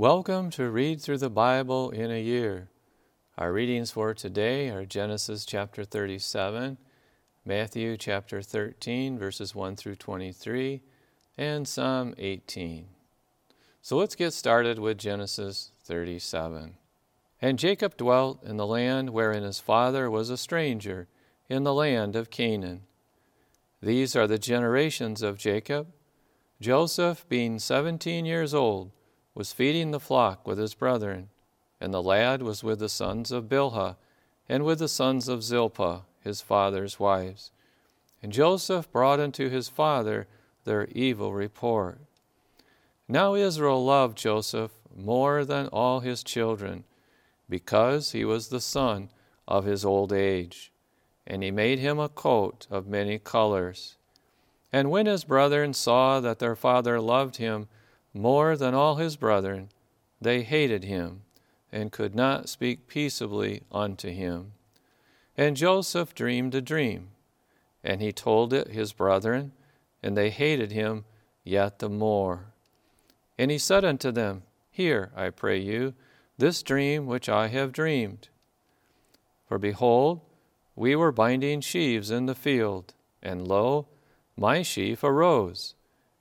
Welcome to Read Through the Bible in a Year. Our readings for today are Genesis chapter 37, Matthew chapter 13, verses 1 through 23, and Psalm 18. So let's get started with Genesis 37. And Jacob dwelt in the land wherein his father was a stranger, in the land of Canaan. These are the generations of Jacob. Joseph, being seventeen years old, was feeding the flock with his brethren, and the lad was with the sons of Bilhah, and with the sons of Zilpah, his father's wives. And Joseph brought unto his father their evil report. Now Israel loved Joseph more than all his children, because he was the son of his old age. And he made him a coat of many colors. And when his brethren saw that their father loved him more than all his brethren, they hated him, and could not speak peaceably unto him. And Joseph dreamed a dream, and he told it his brethren, and they hated him yet the more. And he said unto them, Hear, I pray you, this dream which I have dreamed. For behold, we were binding sheaves in the field, and lo, my sheaf arose,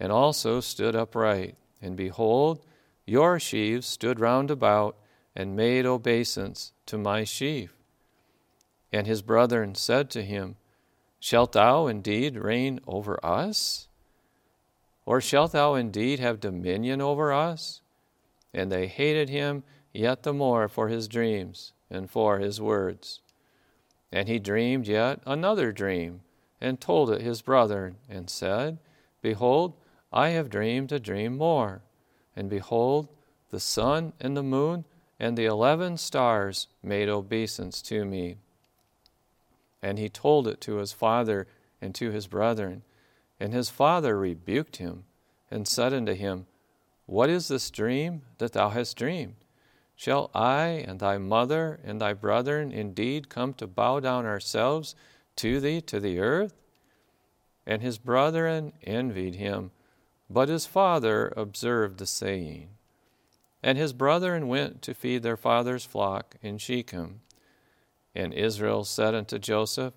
and also stood upright. And behold, your sheaves stood round about, and made obeisance to my sheaf. And his brethren said to him, Shalt thou indeed reign over us? Or shalt thou indeed have dominion over us? And they hated him yet the more for his dreams and for his words. And he dreamed yet another dream, and told it his brethren, and said, Behold, I have dreamed a dream more. And behold, the sun and the moon and the eleven stars made obeisance to me. And he told it to his father and to his brethren. And his father rebuked him, and said unto him, What is this dream that thou hast dreamed? Shall I and thy mother and thy brethren indeed come to bow down ourselves to thee to the earth? And his brethren envied him, but his father observed the saying. And his brethren went to feed their father's flock in Shechem. And Israel said unto Joseph,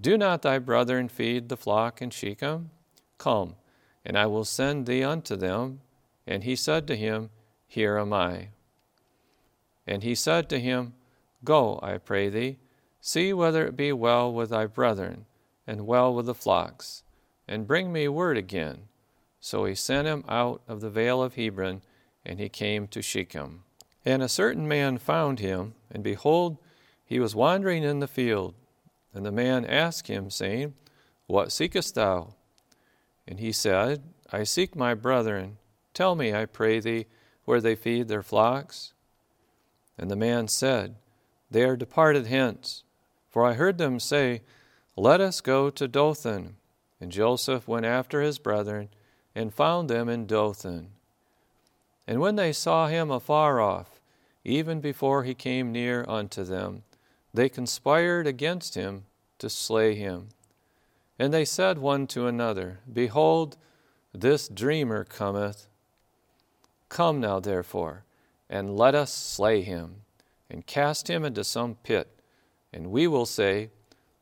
Do not thy brethren feed the flock in Shechem? Come, and I will send thee unto them. And he said to him, Here am I. And he said to him, Go, I pray thee, see whether it be well with thy brethren, and well with the flocks, and bring me word again. So he sent him out of the vale of Hebron, and he came to Shechem. And a certain man found him, and behold, he was wandering in the field. And the man asked him, saying, What seekest thou? And he said, I seek my brethren. Tell me, I pray thee, where they feed their flocks. And the man said, They are departed hence. For I heard them say, Let us go to Dothan. And Joseph went after his brethren, and found them in Dothan. And when they saw him afar off, even before he came near unto them, they conspired against him to slay him. And they said one to another, Behold, this dreamer cometh. Come now, therefore, and let us slay him, and cast him into some pit, and we will say,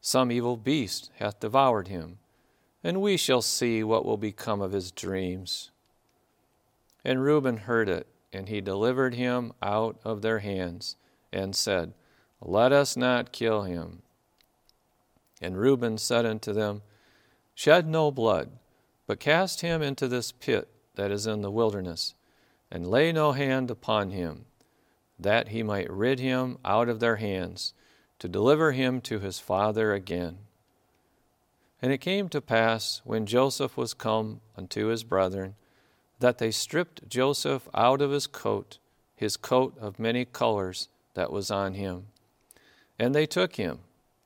Some evil beast hath devoured him, and we shall see what will become of his dreams. And Reuben heard it, and he delivered him out of their hands, and said, Let us not kill him. And Reuben said unto them, Shed no blood, but cast him into this pit that is in the wilderness and lay no hand upon him, that he might rid him out of their hands, to deliver him to his father again. And it came to pass, when Joseph was come unto his brethren, that they stripped Joseph out of his coat, his coat of many colors that was on him. And they took him,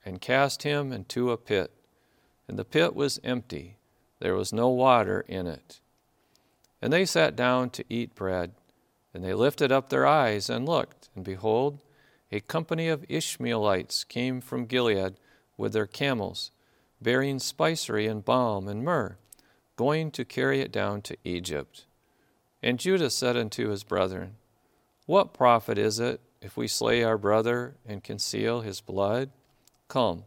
and cast him into a pit. And the pit was empty, there was no water in it. And they sat down to eat bread. And they lifted up their eyes and looked, and behold, a company of Ishmaelites came from Gilead with their camels, bearing spicery and balm and myrrh, going to carry it down to Egypt. And Judah said unto his brethren, What profit is it if we slay our brother and conceal his blood? Come,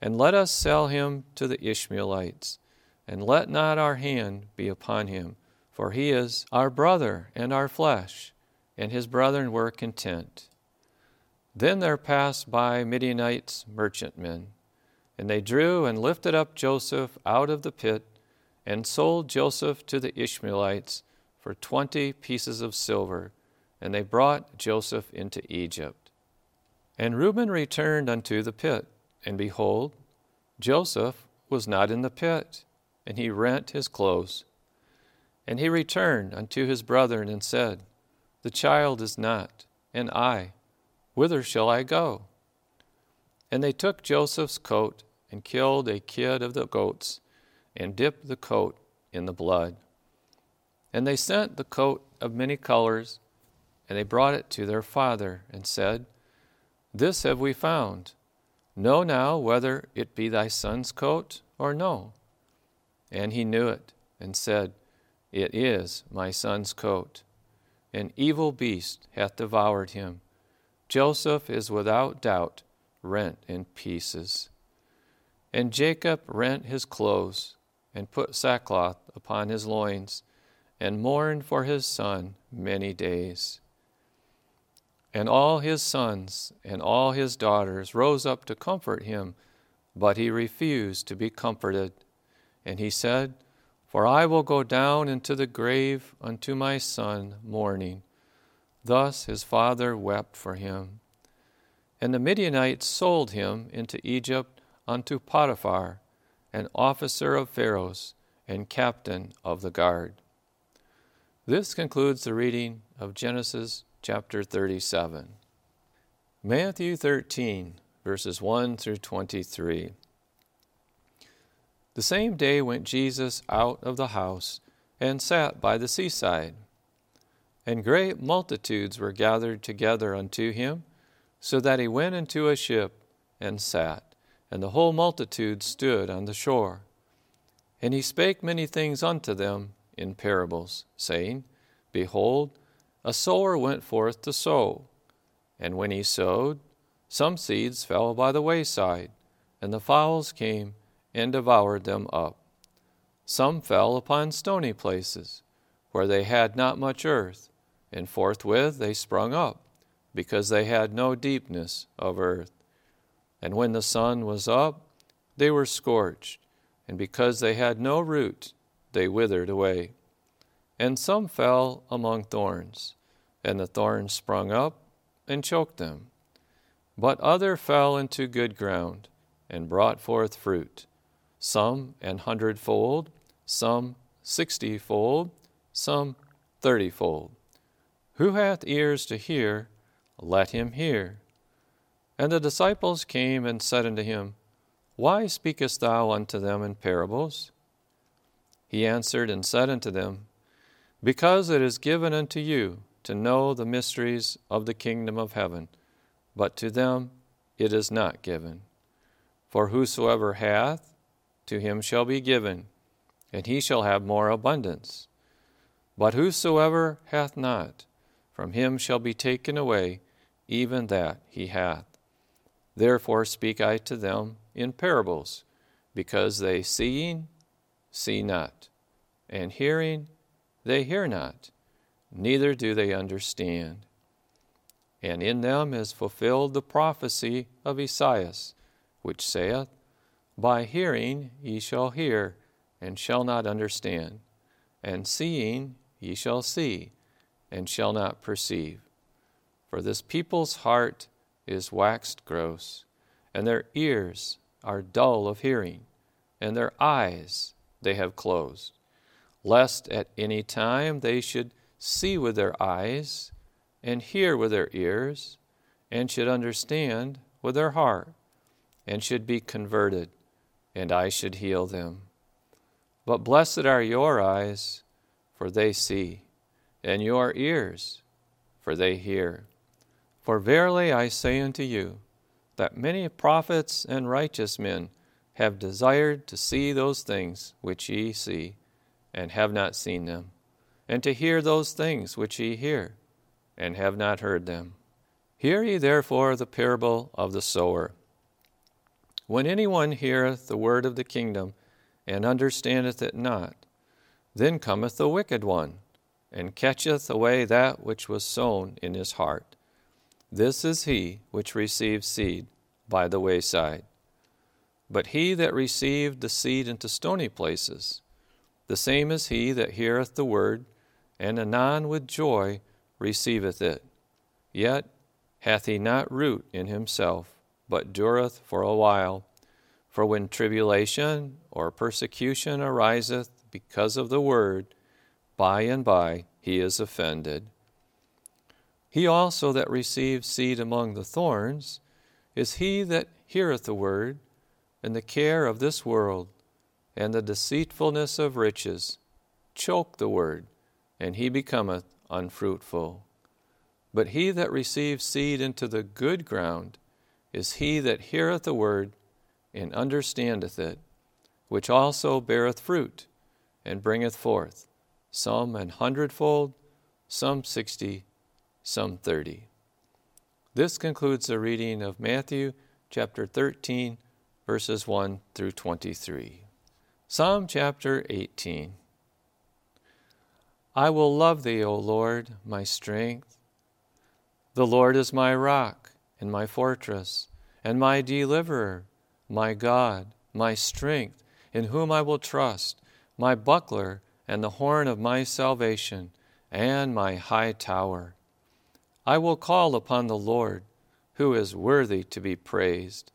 and let us sell him to the Ishmaelites, and let not our hand be upon him, for he is our brother and our flesh. And his brethren were content. Then there passed by Midianites merchantmen, and they drew and lifted up Joseph out of the pit, and sold Joseph to the Ishmaelites for twenty pieces of silver, and they brought Joseph into Egypt. And Reuben returned unto the pit, and behold, Joseph was not in the pit, and he rent his clothes. And he returned unto his brethren and said, The child is not, and I, Whither shall I go? And they took Joseph's coat and killed a kid of the goats and dipped the coat in the blood. And they sent the coat of many colors, and they brought it to their father, and said, This have we found. Know now whether it be thy son's coat or no. And he knew it, and said, It is my son's coat. An evil beast hath devoured him Joseph is without doubt rent in pieces. And Jacob rent his clothes, and put sackcloth upon his loins, and mourned for his son many days. And all his sons and all his daughters rose up to comfort him, but he refused to be comforted. And he said, For I will go down into the grave unto my son mourning. Thus his father wept for him. And the Midianites sold him into Egypt unto Potiphar, an officer of Pharaoh's and captain of the guard. This concludes the reading of Genesis chapter 37. Matthew 13, verses 1 through 23. The same day went Jesus out of the house and sat by the seaside and great multitudes were gathered together unto him, so that he went into a ship and sat, and the whole multitude stood on the shore. And he spake many things unto them in parables, saying, Behold, a sower went forth to sow. And when he sowed, some seeds fell by the wayside, and the fowls came and devoured them up. Some fell upon stony places, where they had not much earth and forthwith they sprung up, because they had no deepness of earth. And when the sun was up, they were scorched, and because they had no root, they withered away. And some fell among thorns, and the thorns sprung up and choked them. But other fell into good ground, and brought forth fruit, some an hundredfold, some sixtyfold, some thirtyfold. Who hath ears to hear, let him hear. And the disciples came and said unto him, Why speakest thou unto them in parables? He answered and said unto them, Because it is given unto you to know the mysteries of the kingdom of heaven, but to them it is not given. For whosoever hath, to him shall be given, and he shall have more abundance. But whosoever hath not, from him shall be taken away even that he hath. Therefore speak I to them in parables, because they seeing see not, and hearing they hear not, neither do they understand. And in them is fulfilled the prophecy of Esaias, which saith, By hearing ye shall hear, and shall not understand, and seeing ye shall see and shall not perceive. For this people's heart is waxed gross, and their ears are dull of hearing, and their eyes they have closed, lest at any time they should see with their eyes, and hear with their ears, and should understand with their heart, and should be converted, and I should heal them. But blessed are your eyes, for they see and your ears, for they hear. For verily I say unto you, that many prophets and righteous men have desired to see those things which ye see, and have not seen them, and to hear those things which ye hear, and have not heard them. Hear ye therefore the parable of the sower. When anyone heareth the word of the kingdom, and understandeth it not, then cometh the wicked one, and catcheth away that which was sown in his heart. This is he which received seed by the wayside. But he that received the seed into stony places, the same is he that heareth the word, and anon with joy receiveth it. Yet hath he not root in himself, but dureth for a while. For when tribulation or persecution ariseth because of the word, by and by he is offended. He also that receives seed among the thorns is he that heareth the word, and the care of this world, and the deceitfulness of riches, choke the word, and he becometh unfruitful. But he that receives seed into the good ground is he that heareth the word and understandeth it, which also beareth fruit and bringeth forth, some an hundredfold, some sixty, some thirty. This concludes the reading of Matthew chapter 13, verses 1 through 23. Psalm chapter 18. I will love thee, O Lord, my strength. The Lord is my rock and my fortress, and my deliverer, my God, my strength, in whom I will trust, my buckler and the horn of my salvation, and my high tower. I will call upon the Lord, who is worthy to be praised.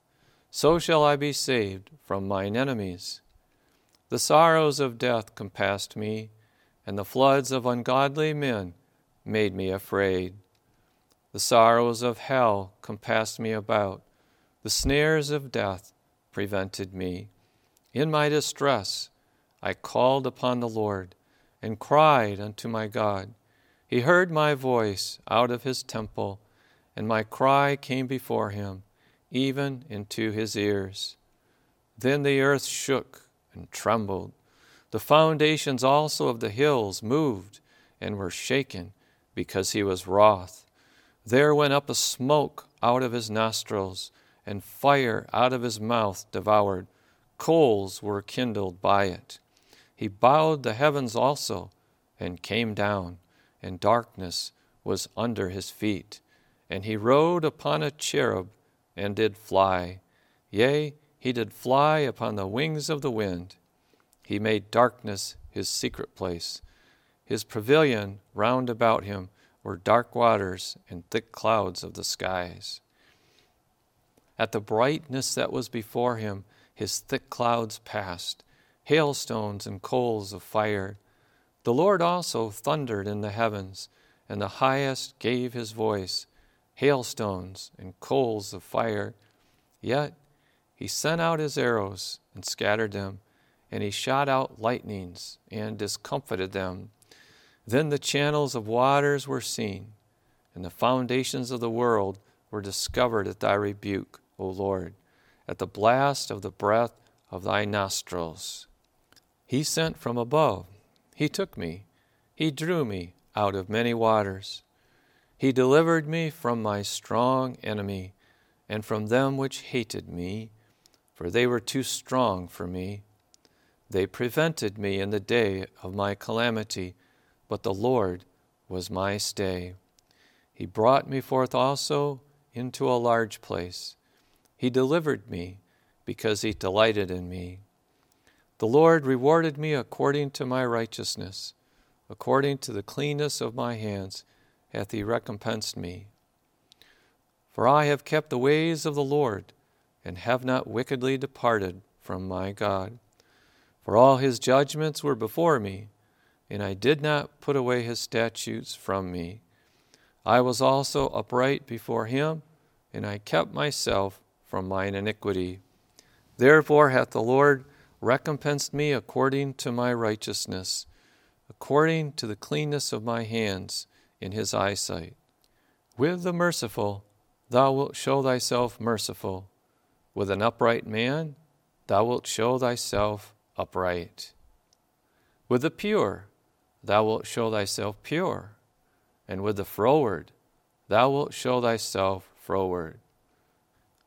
So shall I be saved from mine enemies. The sorrows of death compassed me, and the floods of ungodly men made me afraid. The sorrows of hell compassed me about. The snares of death prevented me. In my distress, I called upon the Lord and cried unto my God. He heard my voice out of his temple, and my cry came before him, even into his ears. Then the earth shook and trembled. The foundations also of the hills moved and were shaken because he was wroth. There went up a smoke out of his nostrils, and fire out of his mouth devoured. Coals were kindled by it. He bowed the heavens also, and came down, and darkness was under his feet. And he rode upon a cherub, and did fly. Yea, he did fly upon the wings of the wind. He made darkness his secret place, his pavilion round about him were dark waters and thick clouds of the skies. At the brightness that was before him, his thick clouds passed, hailstones and coals of fire. The Lord also thundered in the heavens, and the highest gave his voice, hailstones and coals of fire. Yet he sent out his arrows and scattered them, and he shot out lightnings and discomfited them. Then the channels of waters were seen, and the foundations of the world were discovered at thy rebuke, O Lord, at the blast of the breath of thy nostrils. He sent from above, he took me, he drew me out of many waters. He delivered me from my strong enemy and from them which hated me, for they were too strong for me. They prevented me in the day of my calamity but the Lord was my stay. He brought me forth also into a large place. He delivered me because he delighted in me. The Lord rewarded me according to my righteousness, according to the cleanness of my hands hath he recompensed me. For I have kept the ways of the Lord, and have not wickedly departed from my God. For all his judgments were before me and I did not put away his statutes from me. I was also upright before him, and I kept myself from mine iniquity. Therefore hath the Lord recompensed me according to my righteousness, according to the cleanness of my hands in his eyesight. With the merciful thou wilt show thyself merciful, with an upright man thou wilt show thyself upright. With the pure thou wilt show thyself pure, and with the froward thou wilt show thyself froward.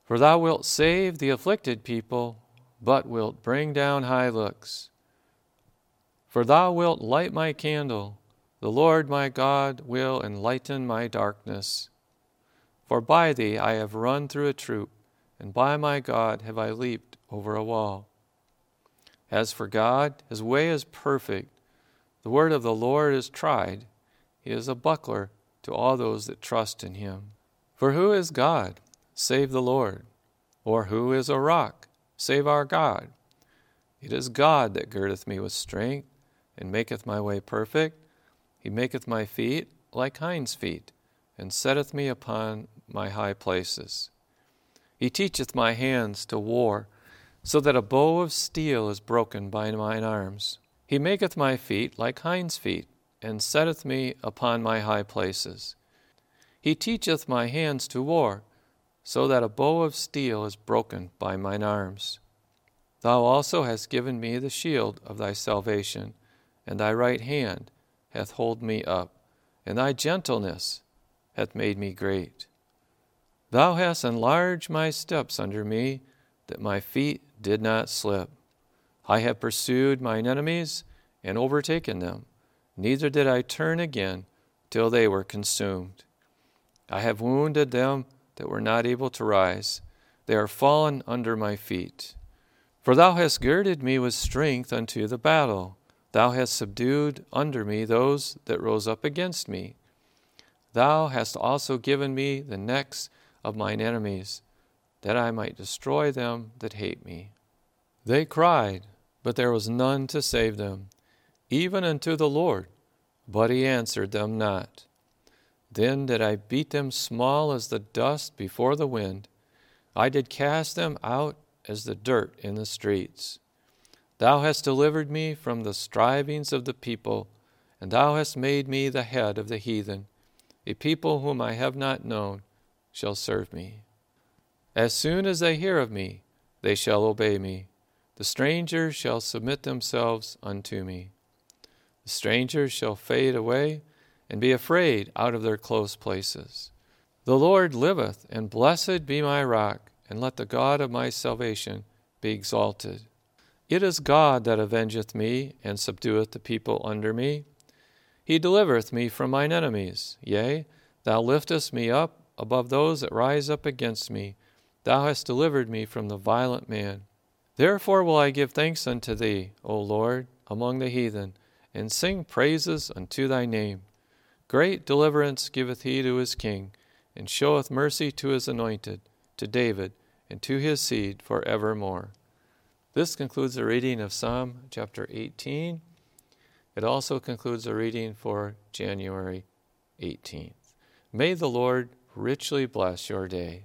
For thou wilt save the afflicted people, but wilt bring down high looks. For thou wilt light my candle, the Lord my God will enlighten my darkness. For by thee I have run through a troop, and by my God have I leaped over a wall. As for God, his way is perfect. The word of the Lord is tried. He is a buckler to all those that trust in him. For who is God, save the Lord? Or who is a rock, save our God? It is God that girdeth me with strength, and maketh my way perfect. He maketh my feet like hinds' feet, and setteth me upon my high places. He teacheth my hands to war, so that a bow of steel is broken by mine arms. He maketh my feet like hinds' feet, and setteth me upon my high places. He teacheth my hands to war, so that a bow of steel is broken by mine arms. Thou also hast given me the shield of thy salvation, and thy right hand hath hold me up, and thy gentleness hath made me great. Thou hast enlarged my steps under me, that my feet did not slip. I have pursued mine enemies and overtaken them, neither did I turn again till they were consumed. I have wounded them that were not able to rise. They are fallen under my feet. For thou hast girded me with strength unto the battle. Thou hast subdued under me those that rose up against me. Thou hast also given me the necks of mine enemies, that I might destroy them that hate me. They cried, but there was none to save them, even unto the Lord, but he answered them not. Then did I beat them small as the dust before the wind. I did cast them out as the dirt in the streets. Thou hast delivered me from the strivings of the people, and thou hast made me the head of the heathen, a people whom I have not known shall serve me. As soon as they hear of me, they shall obey me. The strangers shall submit themselves unto me. The strangers shall fade away and be afraid out of their close places. The Lord liveth, and blessed be my rock, and let the God of my salvation be exalted. It is God that avengeth me, and subdueth the people under me. He delivereth me from mine enemies. Yea, thou liftest me up above those that rise up against me. Thou hast delivered me from the violent man. Therefore will I give thanks unto thee, O Lord, among the heathen, and sing praises unto thy name. Great deliverance giveth he to his king, and showeth mercy to his anointed, to David, and to his seed for evermore. This concludes the reading of Psalm chapter 18. It also concludes the reading for January 18th. May the Lord richly bless your day.